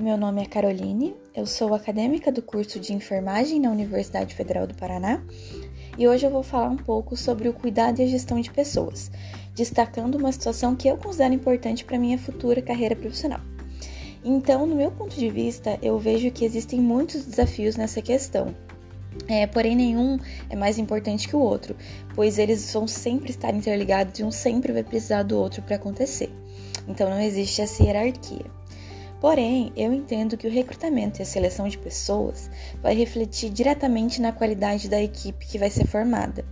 meu nome é Caroline, eu sou acadêmica do curso de enfermagem na Universidade Federal do Paraná e hoje eu vou falar um pouco sobre o cuidado e a gestão de pessoas, destacando uma situação que eu considero importante para minha futura carreira profissional. Então, no meu ponto de vista, eu vejo que existem muitos desafios nessa questão. É, porém, nenhum é mais importante que o outro, pois eles vão sempre estar interligados e um sempre vai precisar do outro para acontecer. Então, não existe essa hierarquia. Porém, eu entendo que o recrutamento e a seleção de pessoas vai refletir diretamente na qualidade da equipe que vai ser formada.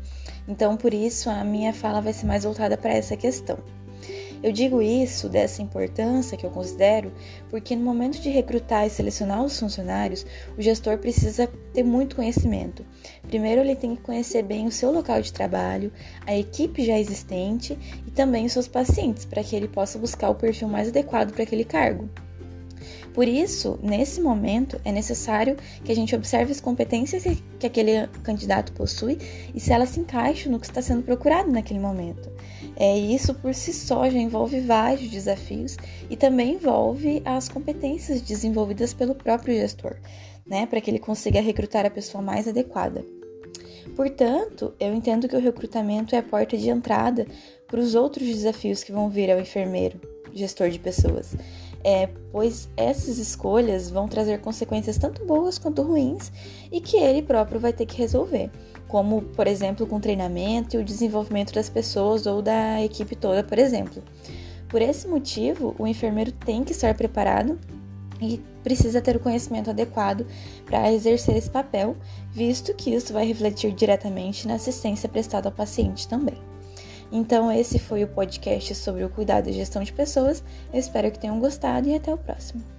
Então, por isso, a minha fala vai ser mais voltada para essa questão. Eu digo isso dessa importância que eu considero porque no momento de recrutar e selecionar os funcionários, o gestor precisa ter muito conhecimento. Primeiro, ele tem que conhecer bem o seu local de trabalho, a equipe já existente e também os seus pacientes, para que ele possa buscar o perfil mais adequado para aquele cargo. Por isso, nesse momento, é necessário que a gente observe as competências que aquele candidato possui e se elas se encaixam no que está sendo procurado naquele momento. É, isso por si só já envolve vários desafios e também envolve as competências desenvolvidas pelo próprio gestor, né, para que ele consiga recrutar a pessoa mais adequada. Portanto, eu entendo que o recrutamento é a porta de entrada para os outros desafios que vão vir ao enfermeiro, gestor de pessoas é, pois essas escolhas vão trazer consequências tanto boas quanto ruins e que ele próprio vai ter que resolver, como, por exemplo, com treinamento e o desenvolvimento das pessoas ou da equipe toda, por exemplo. Por esse motivo, o enfermeiro tem que estar preparado e precisa ter o conhecimento adequado para exercer esse papel, visto que isso vai refletir diretamente na assistência prestada ao paciente também. Então, esse foi o podcast sobre o cuidado e gestão de pessoas. Eu espero que tenham gostado e até o próximo.